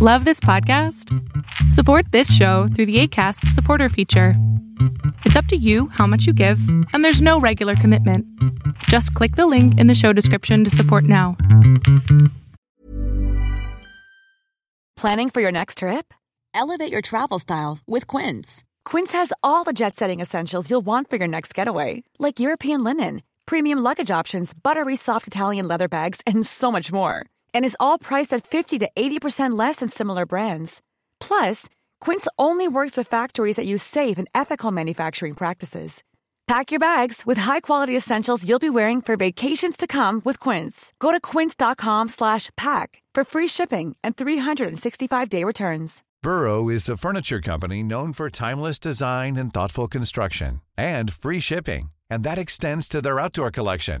Love this podcast? Support this show through the ACAST supporter feature. It's up to you how much you give, and there's no regular commitment. Just click the link in the show description to support now. Planning for your next trip? Elevate your travel style with Quince. Quince has all the jet setting essentials you'll want for your next getaway, like European linen, premium luggage options, buttery soft Italian leather bags, and so much more and is all priced at 50 to 80% less than similar brands. Plus, Quince only works with factories that use safe and ethical manufacturing practices. Pack your bags with high-quality essentials you'll be wearing for vacations to come with Quince. Go to quince.com/pack for free shipping and 365-day returns. Burrow is a furniture company known for timeless design and thoughtful construction and free shipping, and that extends to their outdoor collection.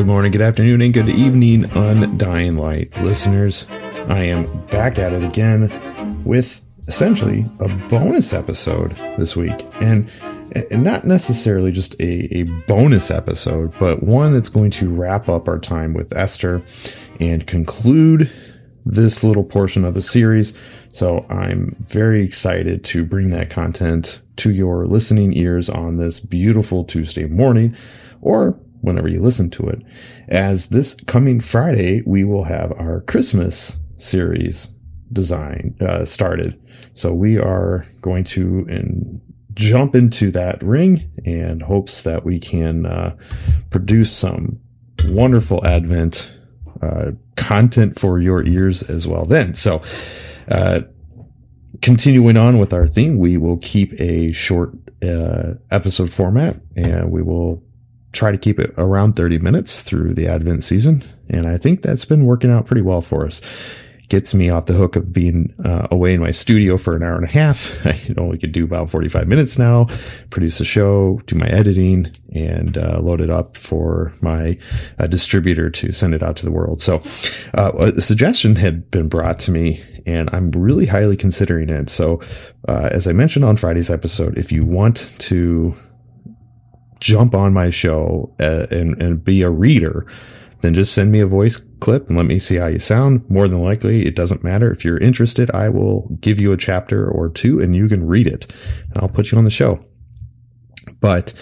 Good morning, good afternoon, and good evening, Undying Light listeners. I am back at it again with essentially a bonus episode this week. And, and not necessarily just a, a bonus episode, but one that's going to wrap up our time with Esther and conclude this little portion of the series. So I'm very excited to bring that content to your listening ears on this beautiful Tuesday morning or whenever you listen to it. As this coming Friday, we will have our Christmas series design uh, started. So we are going to in, jump into that ring and hopes that we can uh, produce some wonderful Advent uh, content for your ears as well. Then, so uh, continuing on with our theme, we will keep a short uh, episode format and we will try to keep it around 30 minutes through the Advent season. And I think that's been working out pretty well for us. Gets me off the hook of being uh, away in my studio for an hour and a half. I only could do about 45 minutes now, produce a show, do my editing, and uh, load it up for my uh, distributor to send it out to the world. So uh, a suggestion had been brought to me, and I'm really highly considering it. So uh, as I mentioned on Friday's episode, if you want to jump on my show uh, and, and be a reader, then just send me a voice clip and let me see how you sound. More than likely, it doesn't matter. If you're interested, I will give you a chapter or two and you can read it and I'll put you on the show. But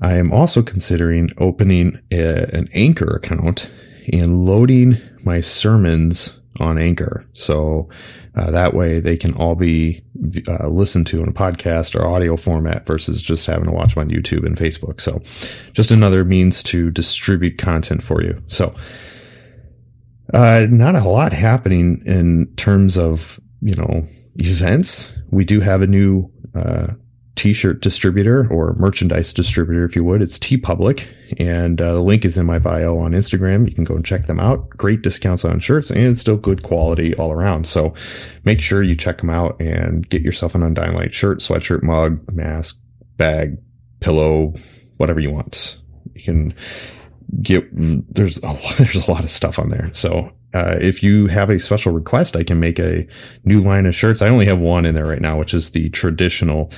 I am also considering opening a, an Anchor account and loading my sermons on Anchor. So uh, that way they can all be uh, listened to in a podcast or audio format versus just having to watch them on YouTube and Facebook. So just another means to distribute content for you. So uh, not a lot happening in terms of, you know, events. We do have a new uh, t-shirt distributor or merchandise distributor, if you would. It's TeePublic, and uh, the link is in my bio on Instagram. You can go and check them out. Great discounts on shirts and still good quality all around. So make sure you check them out and get yourself an Undying Light shirt, sweatshirt, mug, mask, bag, pillow, whatever you want. You can get, there's a lot, there's a lot of stuff on there. So uh, if you have a special request, I can make a new line of shirts. I only have one in there right now, which is the traditional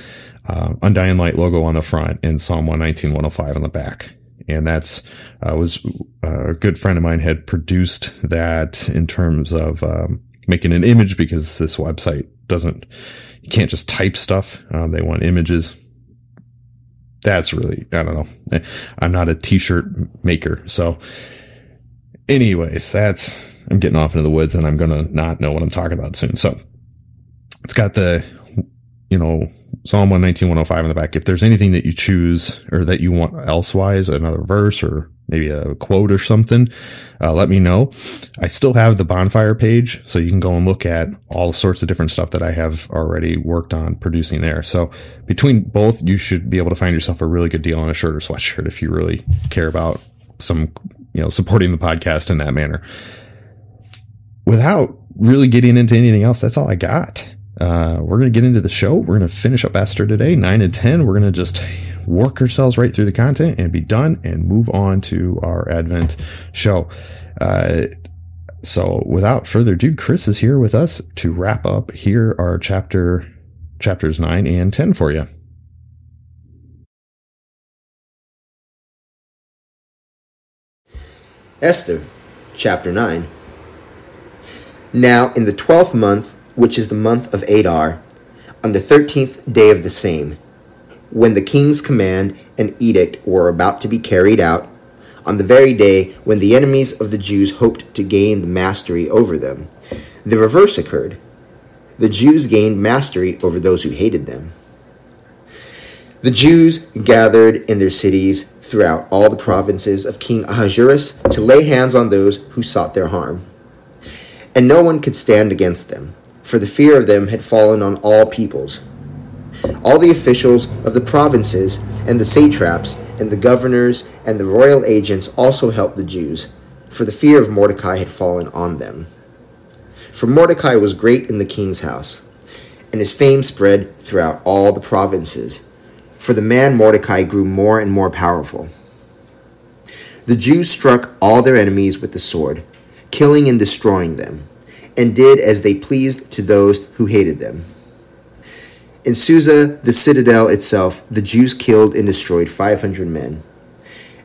uh, Undying Light logo on the front and Psalm 119, 105 on the back. And that's, uh, was uh, a good friend of mine had produced that in terms of, um, making an image because this website doesn't, you can't just type stuff. Um, they want images. That's really, I don't know. I'm not a t-shirt maker. So anyways, that's, I'm getting off into the woods and I'm to not know what I'm talking about soon. So it's got the you know, Psalm 119, 105 in the back. If there's anything that you choose or that you want elsewise, another verse or maybe a quote or something, uh, let me know. I still have the bonfire page, so you can go and look at all sorts of different stuff that I have already worked on producing there. So between both, you should be able to find yourself a really good deal on a shirt or sweatshirt if you really care about some, you know, supporting the podcast in that manner. Without really getting into anything else, that's all I got. Uh, we're going to get into the show. We're going to finish up Esther today, 9 and 10. We're going to just work ourselves right through the content and be done and move on to our Advent show. Uh, so without further ado, Chris is here with us to wrap up. Here are chapter chapters 9 and 10 for you. Esther, chapter 9. Now, in the twelfth month, which is the month of Adar, on the thirteenth day of the same, when the king's command and edict were about to be carried out, on the very day when the enemies of the Jews hoped to gain the mastery over them, the reverse occurred. The Jews gained mastery over those who hated them. The Jews gathered in their cities throughout all the provinces of King Ahasuerus to lay hands on those who sought their harm. And no one could stand against them for the fear of them had fallen on all peoples. All the officials of the provinces, and the satraps, and the governors, and the royal agents also helped the Jews, for the fear of Mordecai had fallen on them. For Mordecai was great in the king's house, and his fame spread throughout all the provinces, for the man Mordecai grew more and more powerful. The Jews struck all their enemies with the sword, killing and destroying them and did as they pleased to those who hated them. In Susa, the citadel itself, the Jews killed and destroyed 500 men,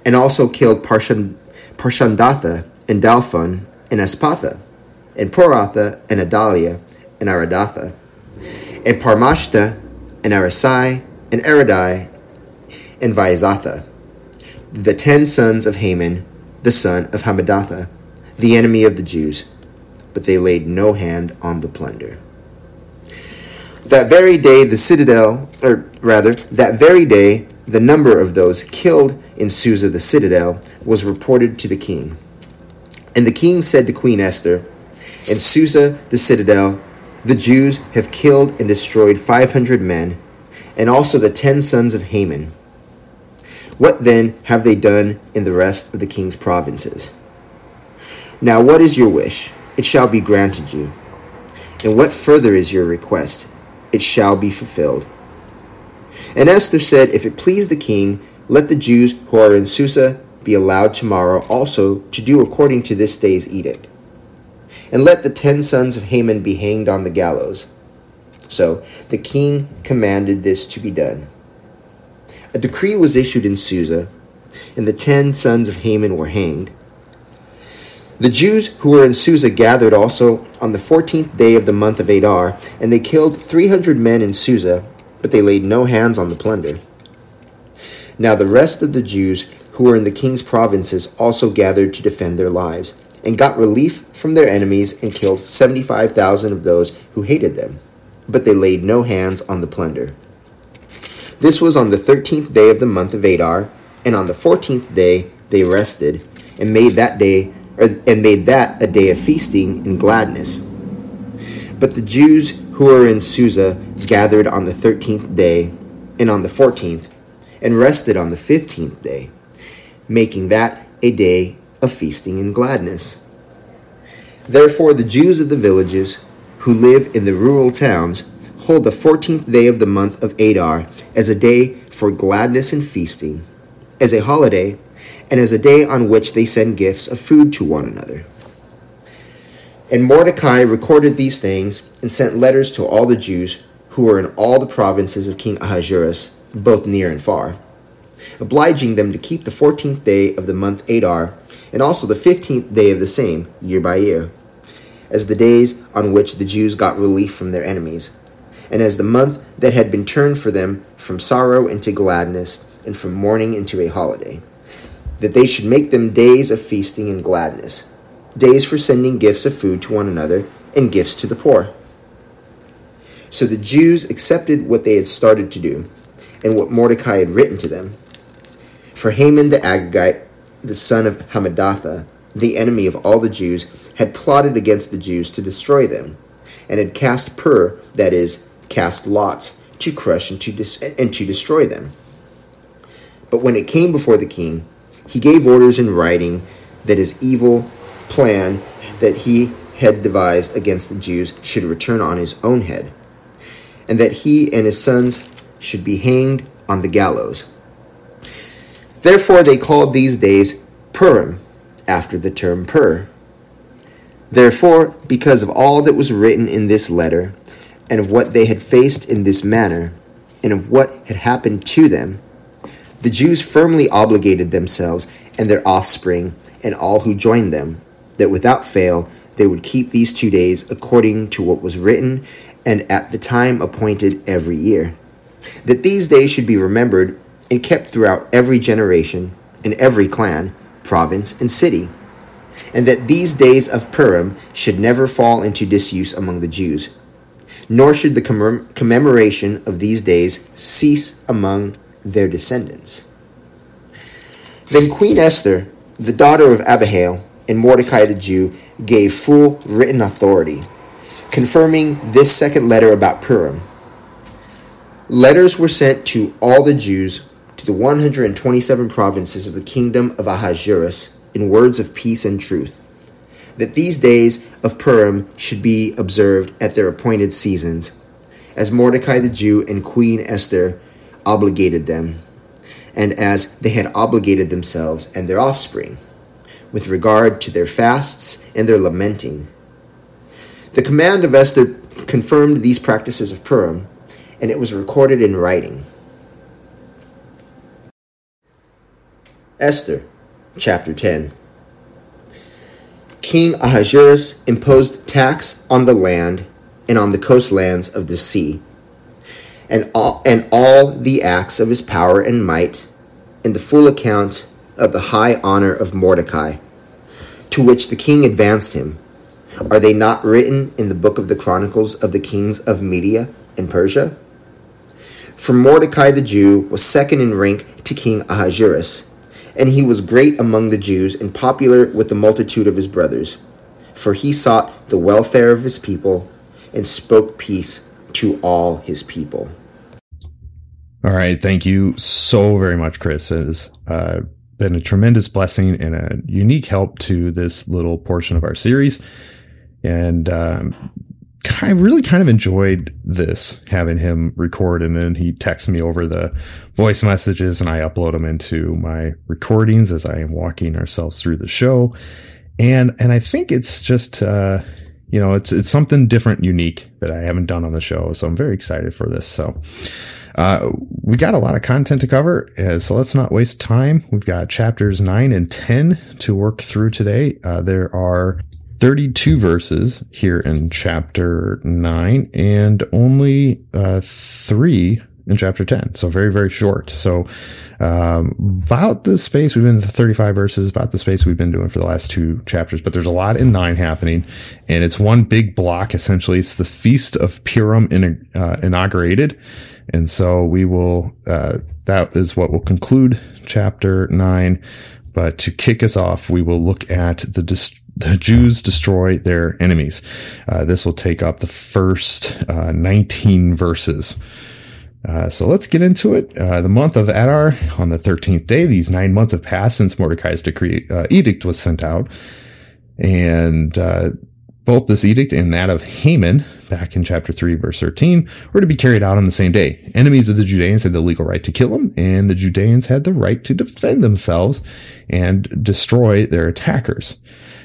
and also killed Parshan, Parshandatha and Dalphon and Aspatha, and Poratha and Adalia and Aridatha, and Parmashta and Arisai and Aridai and Vaizatha, the ten sons of Haman, the son of Hammedatha, the enemy of the Jews but they laid no hand on the plunder. That very day, the citadel, or rather, that very day, the number of those killed in Susa the citadel was reported to the king. And the king said to Queen Esther, In Susa the citadel, the Jews have killed and destroyed 500 men, and also the ten sons of Haman. What then have they done in the rest of the king's provinces? Now, what is your wish? It shall be granted you. And what further is your request? It shall be fulfilled. And Esther said, If it please the king, let the Jews who are in Susa be allowed tomorrow also to do according to this day's edict. And let the ten sons of Haman be hanged on the gallows. So the king commanded this to be done. A decree was issued in Susa, and the ten sons of Haman were hanged the Jews who were in Susa gathered also on the fourteenth day of the month of Adar, and they killed three hundred men in Susa, but they laid no hands on the plunder. Now the rest of the Jews who were in the king's provinces also gathered to defend their lives, and got relief from their enemies, and killed seventy five thousand of those who hated them, but they laid no hands on the plunder. This was on the thirteenth day of the month of Adar, and on the fourteenth day they rested, and made that day and made that a day of feasting and gladness. But the Jews who were in Susa gathered on the thirteenth day and on the fourteenth, and rested on the fifteenth day, making that a day of feasting and gladness. Therefore, the Jews of the villages who live in the rural towns hold the fourteenth day of the month of Adar as a day for gladness and feasting, as a holiday and as a day on which they send gifts of food to one another. And Mordecai recorded these things and sent letters to all the Jews who were in all the provinces of King Ahasuerus, both near and far, obliging them to keep the fourteenth day of the month Adar, and also the fifteenth day of the same, year by year, as the days on which the Jews got relief from their enemies, and as the month that had been turned for them from sorrow into gladness, and from mourning into a holiday that they should make them days of feasting and gladness, days for sending gifts of food to one another and gifts to the poor. So the Jews accepted what they had started to do and what Mordecai had written to them. For Haman the Agagite, the son of Hammedatha, the enemy of all the Jews, had plotted against the Jews to destroy them, and had cast pur, that is, cast lots, to crush and to, dis- and to destroy them. But when it came before the king, he gave orders in writing that his evil plan that he had devised against the Jews should return on his own head, and that he and his sons should be hanged on the gallows. Therefore they called these days Purim, after the term Pur. Therefore, because of all that was written in this letter, and of what they had faced in this manner, and of what had happened to them, the Jews firmly obligated themselves and their offspring and all who joined them, that without fail they would keep these two days according to what was written and at the time appointed every year. That these days should be remembered and kept throughout every generation, in every clan, province, and city. And that these days of Purim should never fall into disuse among the Jews. Nor should the commemoration of these days cease among their descendants. Then Queen Esther, the daughter of Abihail, and Mordecai the Jew gave full written authority, confirming this second letter about Purim. Letters were sent to all the Jews to the 127 provinces of the kingdom of Ahasuerus in words of peace and truth, that these days of Purim should be observed at their appointed seasons, as Mordecai the Jew and Queen Esther obligated them, and as they had obligated themselves and their offspring with regard to their fasts and their lamenting. The command of Esther confirmed these practices of Purim, and it was recorded in writing. Esther, chapter 10. King Ahasuerus imposed tax on the land and on the coastlands of the sea, and all, and all the acts of his power and might, and the full account of the high honor of Mordecai, to which the king advanced him. Are they not written in the book of the Chronicles of the kings of Media and Persia? For Mordecai the Jew was second in rank to King Ahasuerus, and he was great among the Jews and popular with the multitude of his brothers, for he sought the welfare of his people and spoke peace to all his people. All right. Thank you so very much, Chris. It has uh, been a tremendous blessing and a unique help to this little portion of our series. And um, I really kind of enjoyed this, having him record and then he texts me over the voice messages and I upload them into my recordings as I am walking ourselves through the show. And, and I think it's just, uh, you know, it's, it's something different, unique that I haven't done on the show. So I'm very excited for this. So, uh, we got a lot of content to cover, uh, so let's not waste time. We've got chapters 9 and 10 to work through today. Uh, there are 32 verses here in chapter 9 and only uh, three in chapter 10. So very, very short. So, um, about the space we've been 35 verses, about the space we've been doing for the last two chapters, but there's a lot in nine happening and it's one big block. Essentially, it's the feast of Purim in, uh, inaugurated. And so we will, uh, that is what will conclude chapter nine. But to kick us off, we will look at the, dis- the Jews destroy their enemies. Uh, this will take up the first uh, 19 verses. Uh, so let's get into it. Uh, the month of Adar, on the 13th day, these nine months have passed since Mordecai's decree uh, edict was sent out. And uh, both this edict and that of Haman, back in chapter 3, verse 13, were to be carried out on the same day. Enemies of the Judeans had the legal right to kill him, and the Judeans had the right to defend themselves and destroy their attackers.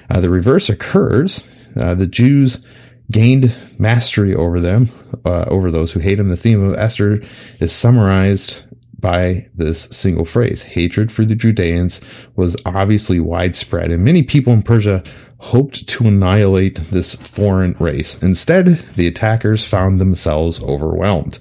Uh, the reverse occurs. Uh, the Jews gained mastery over them, uh, over those who hate him. The theme of Esther is summarized by this single phrase. Hatred for the Judeans was obviously widespread, and many people in Persia hoped to annihilate this foreign race. Instead, the attackers found themselves overwhelmed.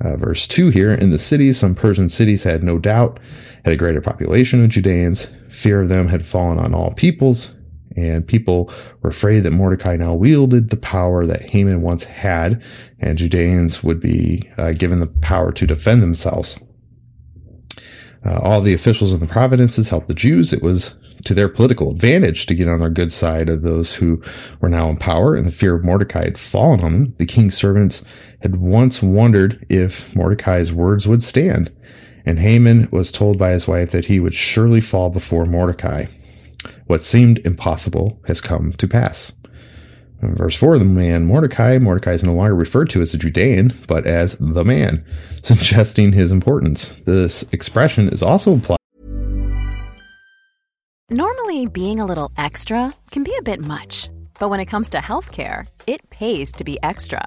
Uh, verse 2 here In the cities, some Persian cities had no doubt had a greater population of Judeans. Fear of them had fallen on all peoples, and people were afraid that Mordecai now wielded the power that Haman once had, and Judeans would be uh, given the power to defend themselves. Uh, all the officials in the provinces helped the Jews. It was to their political advantage to get on their good side of those who were now in power, and the fear of Mordecai had fallen on them. The king's servants had once wondered if Mordecai's words would stand, and Haman was told by his wife that he would surely fall before Mordecai. What seemed impossible has come to pass. In verse 4, the man Mordecai, Mordecai is no longer referred to as a Judean, but as the man, suggesting his importance. This expression is also applied. Normally, being a little extra can be a bit much, but when it comes to healthcare, it pays to be extra.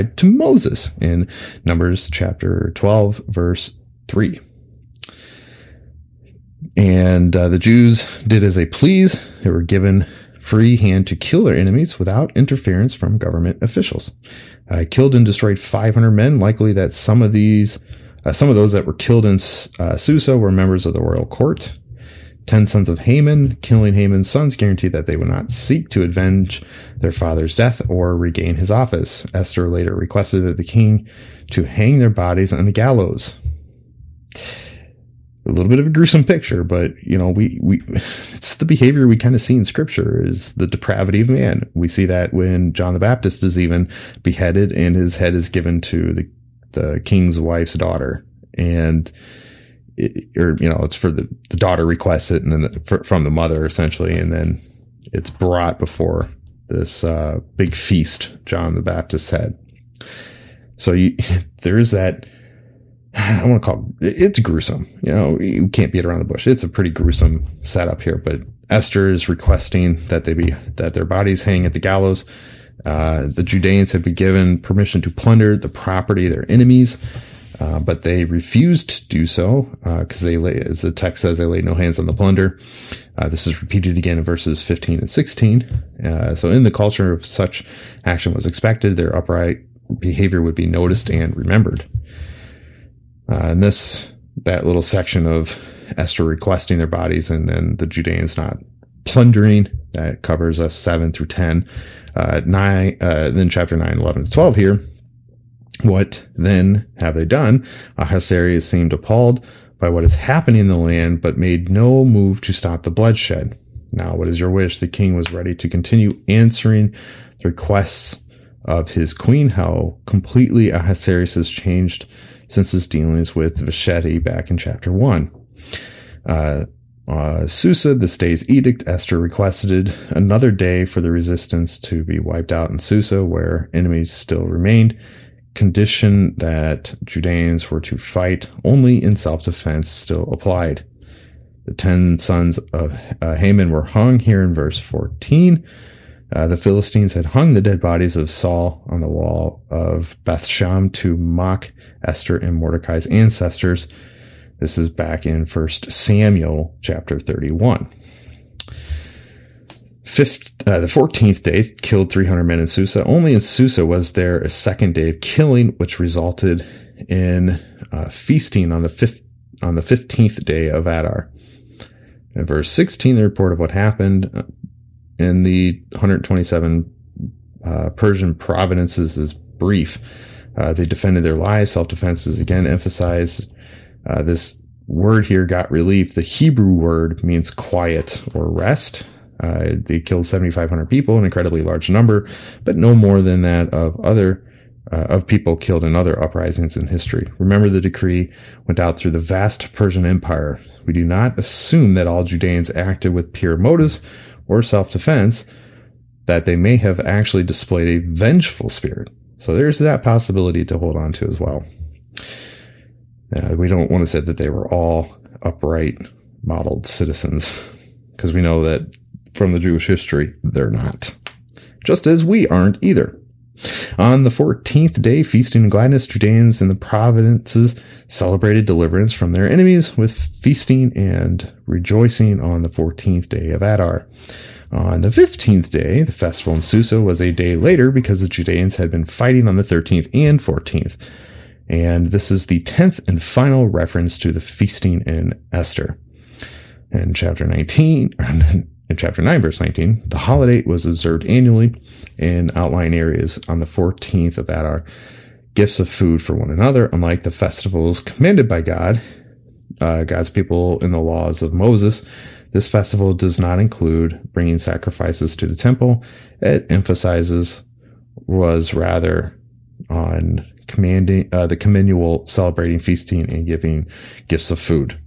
To Moses in Numbers chapter 12, verse 3. And uh, the Jews did as they pleased. They were given free hand to kill their enemies without interference from government officials. Uh, killed and destroyed 500 men. Likely that some of these, uh, some of those that were killed in uh, Susa were members of the royal court. Ten sons of Haman, killing Haman's sons guaranteed that they would not seek to avenge their father's death or regain his office. Esther later requested that the king to hang their bodies on the gallows. A little bit of a gruesome picture, but you know, we, we, it's the behavior we kind of see in scripture is the depravity of man. We see that when John the Baptist is even beheaded and his head is given to the, the king's wife's daughter. And, it, or you know, it's for the, the daughter requests it, and then the, for, from the mother essentially, and then it's brought before this uh, big feast John the Baptist had. So you, there is that. I want to call it, it's gruesome. You know, you can't beat around the bush. It's a pretty gruesome setup here. But Esther is requesting that they be that their bodies hang at the gallows. Uh, the Judeans have been given permission to plunder the property of their enemies. Uh, but they refused to do so because uh, they lay, as the text says, they laid no hands on the plunder. Uh, this is repeated again in verses 15 and 16. Uh, so in the culture of such action was expected, their upright behavior would be noticed and remembered. Uh, and this, that little section of Esther requesting their bodies and then the Judeans not plundering, that covers us 7 through 10. nine, then chapter 9, 11, 12 here what then have they done? Ahasuerus seemed appalled by what is happening in the land, but made no move to stop the bloodshed. Now, what is your wish? The king was ready to continue answering the requests of his queen. How completely Ahasuerus has changed since his dealings with Vashti back in chapter one. Uh, uh, Susa, this day's edict, Esther requested another day for the resistance to be wiped out in Susa, where enemies still remained condition that Judeans were to fight only in self defense still applied. The ten sons of uh, Haman were hung here in verse 14. Uh, the Philistines had hung the dead bodies of Saul on the wall of Bethshan to mock Esther and Mordecai's ancestors. This is back in First Samuel chapter 31. Fifth, uh, the 14th day killed 300 men in Susa. Only in Susa was there a second day of killing, which resulted in uh, feasting on the fifth, on the 15th day of Adar. In verse 16, the report of what happened uh, in the 127 uh, Persian provinces is brief. Uh, they defended their lives. Self-defense is again emphasized. Uh, this word here got relief. The Hebrew word means quiet or rest. Uh, they killed 7,500 people, an incredibly large number, but no more than that of other uh, of people killed in other uprisings in history. Remember, the decree went out through the vast Persian Empire. We do not assume that all Judeans acted with pure motives or self-defense, that they may have actually displayed a vengeful spirit. So there's that possibility to hold on to as well. Uh, we don't want to say that they were all upright, modeled citizens, because we know that from the Jewish history, they're not. Just as we aren't either. On the 14th day, feasting and gladness, Judeans in the provinces celebrated deliverance from their enemies with feasting and rejoicing on the 14th day of Adar. On the 15th day, the festival in Susa was a day later because the Judeans had been fighting on the 13th and 14th. And this is the 10th and final reference to the feasting in Esther. In chapter 19, in chapter 9, verse 19, the holiday was observed annually in outlying areas on the 14th of Adar. Gifts of food for one another, unlike the festivals commanded by God, uh, God's people in the laws of Moses. This festival does not include bringing sacrifices to the temple. It emphasizes was rather on commanding uh, the communal celebrating feasting and giving gifts of food.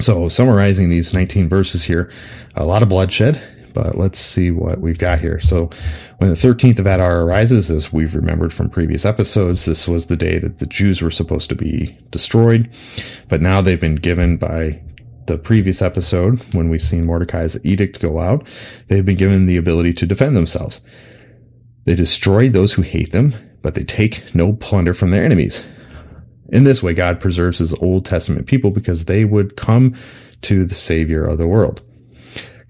So, summarizing these 19 verses here, a lot of bloodshed, but let's see what we've got here. So, when the 13th of Adar arises, as we've remembered from previous episodes, this was the day that the Jews were supposed to be destroyed, but now they've been given by the previous episode when we've seen Mordecai's edict go out, they've been given the ability to defend themselves. They destroy those who hate them, but they take no plunder from their enemies. In this way, God preserves his Old Testament people because they would come to the Savior of the world.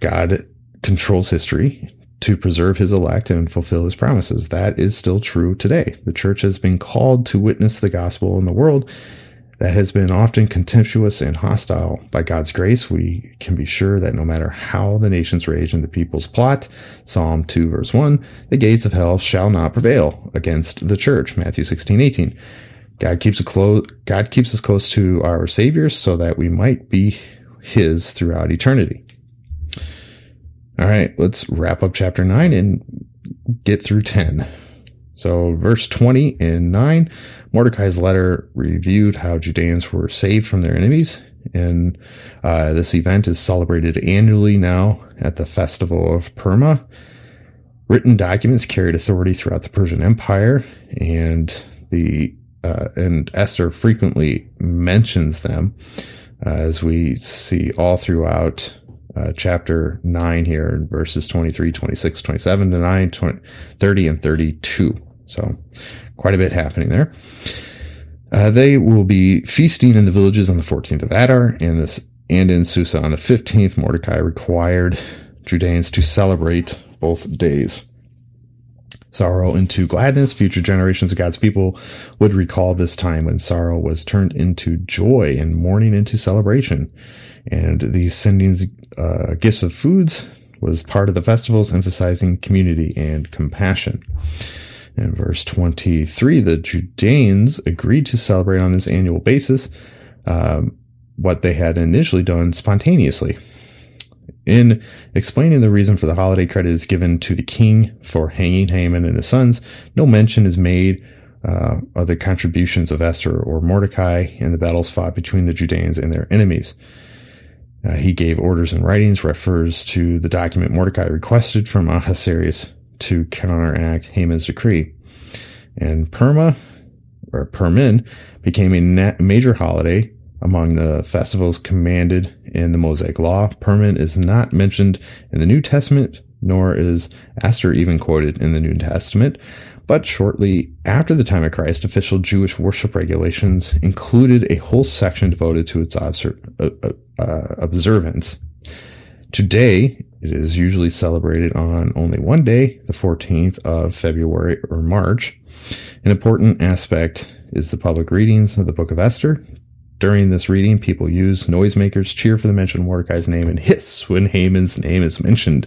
God controls history to preserve his elect and fulfill his promises. That is still true today. The church has been called to witness the gospel in the world that has been often contemptuous and hostile. By God's grace, we can be sure that no matter how the nations rage and the peoples plot, Psalm 2 verse 1, the gates of hell shall not prevail against the church, Matthew 16, 18. God keeps, close, God keeps us close to our Savior so that we might be His throughout eternity. All right, let's wrap up chapter 9 and get through 10. So, verse 20 and 9, Mordecai's letter reviewed how Judeans were saved from their enemies. And uh, this event is celebrated annually now at the festival of Purim. Written documents carried authority throughout the Persian Empire, and the uh, and Esther frequently mentions them, uh, as we see all throughout uh, chapter 9 here in verses 23, 26, 27 to 9, 20, 30, and 32. So quite a bit happening there. Uh, they will be feasting in the villages on the 14th of Adar and this and in Susa on the 15th. Mordecai required Judeans to celebrate both days sorrow into gladness. Future generations of God's people would recall this time when sorrow was turned into joy and mourning into celebration. And these sending uh, gifts of foods was part of the festivals, emphasizing community and compassion. In verse 23, the Judeans agreed to celebrate on this annual basis um, what they had initially done spontaneously. In explaining the reason for the holiday, credit is given to the king for hanging Haman and his sons. No mention is made uh, of the contributions of Esther or Mordecai in the battles fought between the Judeans and their enemies. Uh, he gave orders and writings, refers to the document Mordecai requested from Ahasuerus to counteract Haman's decree. And Perma, or Permin, became a major holiday Among the festivals commanded in the Mosaic Law, Purim is not mentioned in the New Testament, nor is Esther even quoted in the New Testament. But shortly after the time of Christ, official Jewish worship regulations included a whole section devoted to its uh, uh, uh observance. Today, it is usually celebrated on only one day, the 14th of February or March. An important aspect is the public readings of the book of Esther. During this reading, people use noisemakers, cheer for the mention of Mordecai's name, and hiss when Haman's name is mentioned.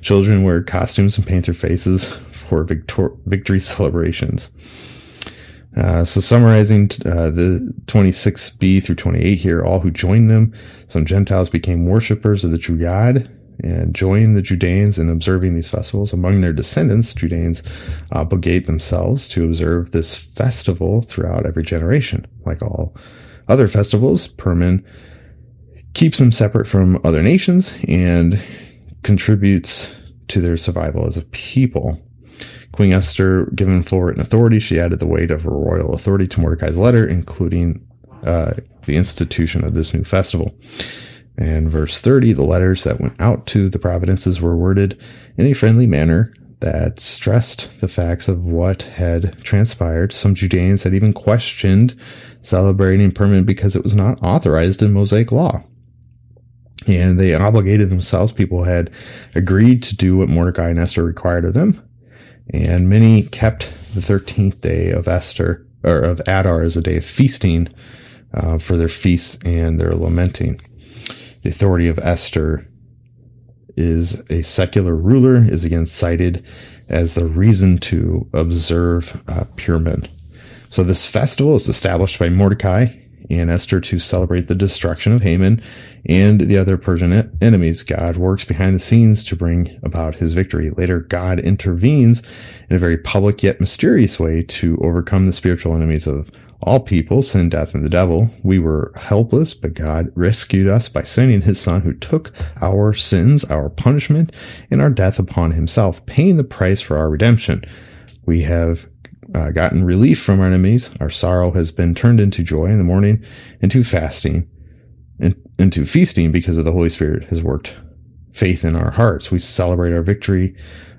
Children wear costumes and paint their faces for victor- victory celebrations. Uh, so summarizing uh, the 26b through 28 here, all who joined them, some Gentiles became worshippers of the true God and joined the Judeans in observing these festivals. Among their descendants, Judeans obligate themselves to observe this festival throughout every generation. Like all other festivals, Purim keeps them separate from other nations and contributes to their survival as a people. Queen Esther, given full written authority, she added the weight of her royal authority to Mordecai's letter, including uh, the institution of this new festival. And verse 30, the letters that went out to the providences were worded in a friendly manner that stressed the facts of what had transpired. Some Judeans had even questioned celebrating Purim because it was not authorized in Mosaic law. And they obligated themselves. People had agreed to do what Mordecai and Esther required of them. And many kept the 13th day of Esther, or of Adar as a day of feasting uh, for their feasts and their lamenting. The authority of Esther is a secular ruler, is again cited as the reason to observe uh, Purim. So this festival is established by Mordecai and Esther to celebrate the destruction of Haman and the other Persian enemies. God works behind the scenes to bring about his victory. Later, God intervenes in a very public yet mysterious way to overcome the spiritual enemies of all people, sin, death, and the devil. We were helpless, but God rescued us by sending his son who took our sins, our punishment, and our death upon himself, paying the price for our redemption. We have uh, gotten relief from our enemies. Our sorrow has been turned into joy in the morning, into fasting, and into feasting because of the Holy Spirit has worked faith in our hearts. We celebrate our victory,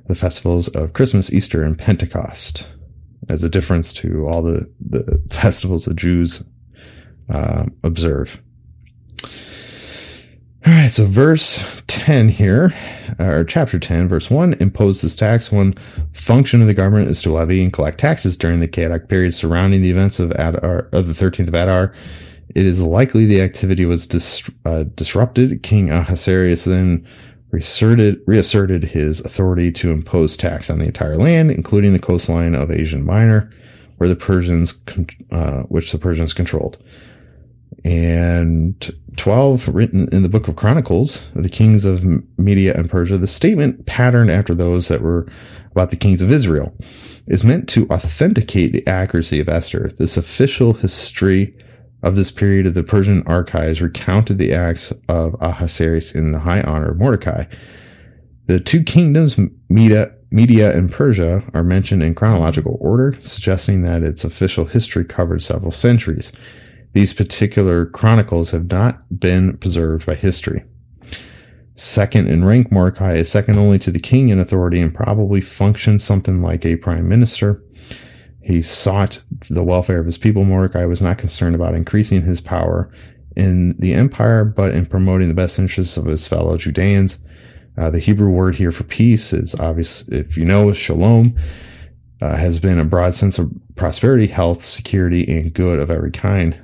the festivals of Christmas, Easter, and Pentecost as a difference to all the, the festivals the Jews uh, observe. All right, so verse 10 here, or chapter 10, verse 1 impose this tax. One function of the government is to levy and collect taxes during the chaotic period surrounding the events of Adar, of the 13th of Adar. It is likely the activity was dis, uh, disrupted. King Ahasuerus then reasserted, reasserted his authority to impose tax on the entire land, including the coastline of Asia Minor, where the Persians, uh, which the Persians controlled. And 12, written in the book of Chronicles, the kings of Media and Persia, the statement patterned after those that were about the kings of Israel is meant to authenticate the accuracy of Esther. This official history of this period of the Persian archives recounted the acts of Ahasuerus in the high honor of Mordecai. The two kingdoms, Media, Media and Persia, are mentioned in chronological order, suggesting that its official history covered several centuries. These particular chronicles have not been preserved by history. Second in rank, Mordecai is second only to the king in authority and probably functioned something like a prime minister. He sought the welfare of his people. Mordecai was not concerned about increasing his power in the empire, but in promoting the best interests of his fellow Judeans. Uh, the Hebrew word here for peace is obvious. If you know, shalom uh, has been a broad sense of prosperity, health, security, and good of every kind.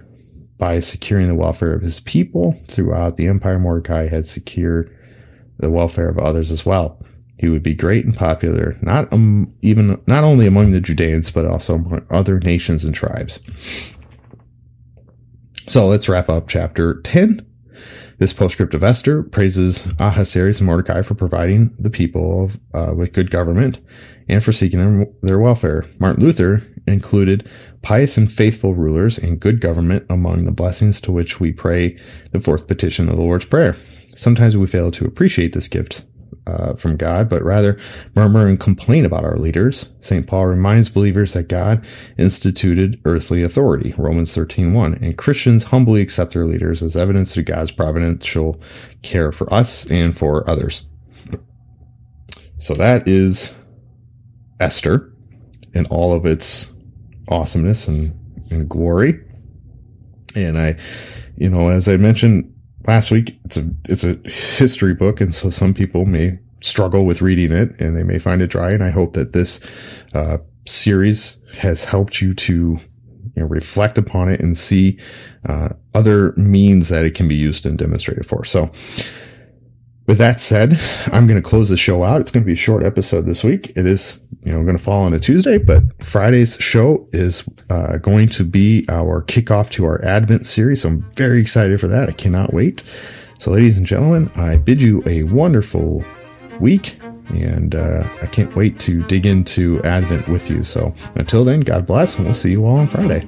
By securing the welfare of his people throughout the empire, Mordecai had secured the welfare of others as well. He would be great and popular, not um, even not only among the Judeans, but also among other nations and tribes. So let's wrap up chapter 10. This postscript of Esther praises Ahasuerus and Mordecai for providing the people of, uh, with good government and for seeking their, their welfare. Martin Luther included pious and faithful rulers and good government among the blessings to which we pray the fourth petition of the Lord's Prayer. Sometimes we fail to appreciate this gift uh, from God, but rather murmur and complain about our leaders. St. Paul reminds believers that God instituted earthly authority, Romans 13:1, and Christians humbly accept their leaders as evidence to God's providential care for us and for others. So that is Esther in all of its awesomeness and, and glory. And I, you know, as I mentioned last week, it's a it's a history book, and so some people may struggle with reading it, and they may find it dry. And I hope that this uh, series has helped you to you know, reflect upon it and see uh, other means that it can be used and demonstrated for. So, with that said, I'm going to close the show out. It's going to be a short episode this week. It is, you know, going to fall on a Tuesday, but Friday's show is uh, going to be our kickoff to our Advent series. So I'm very excited for that. I cannot wait. So, ladies and gentlemen, I bid you a wonderful week, and uh, I can't wait to dig into Advent with you. So, until then, God bless, and we'll see you all on Friday.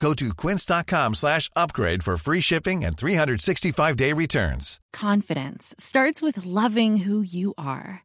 Go to quince.com slash upgrade for free shipping and 365-day returns. Confidence starts with loving who you are.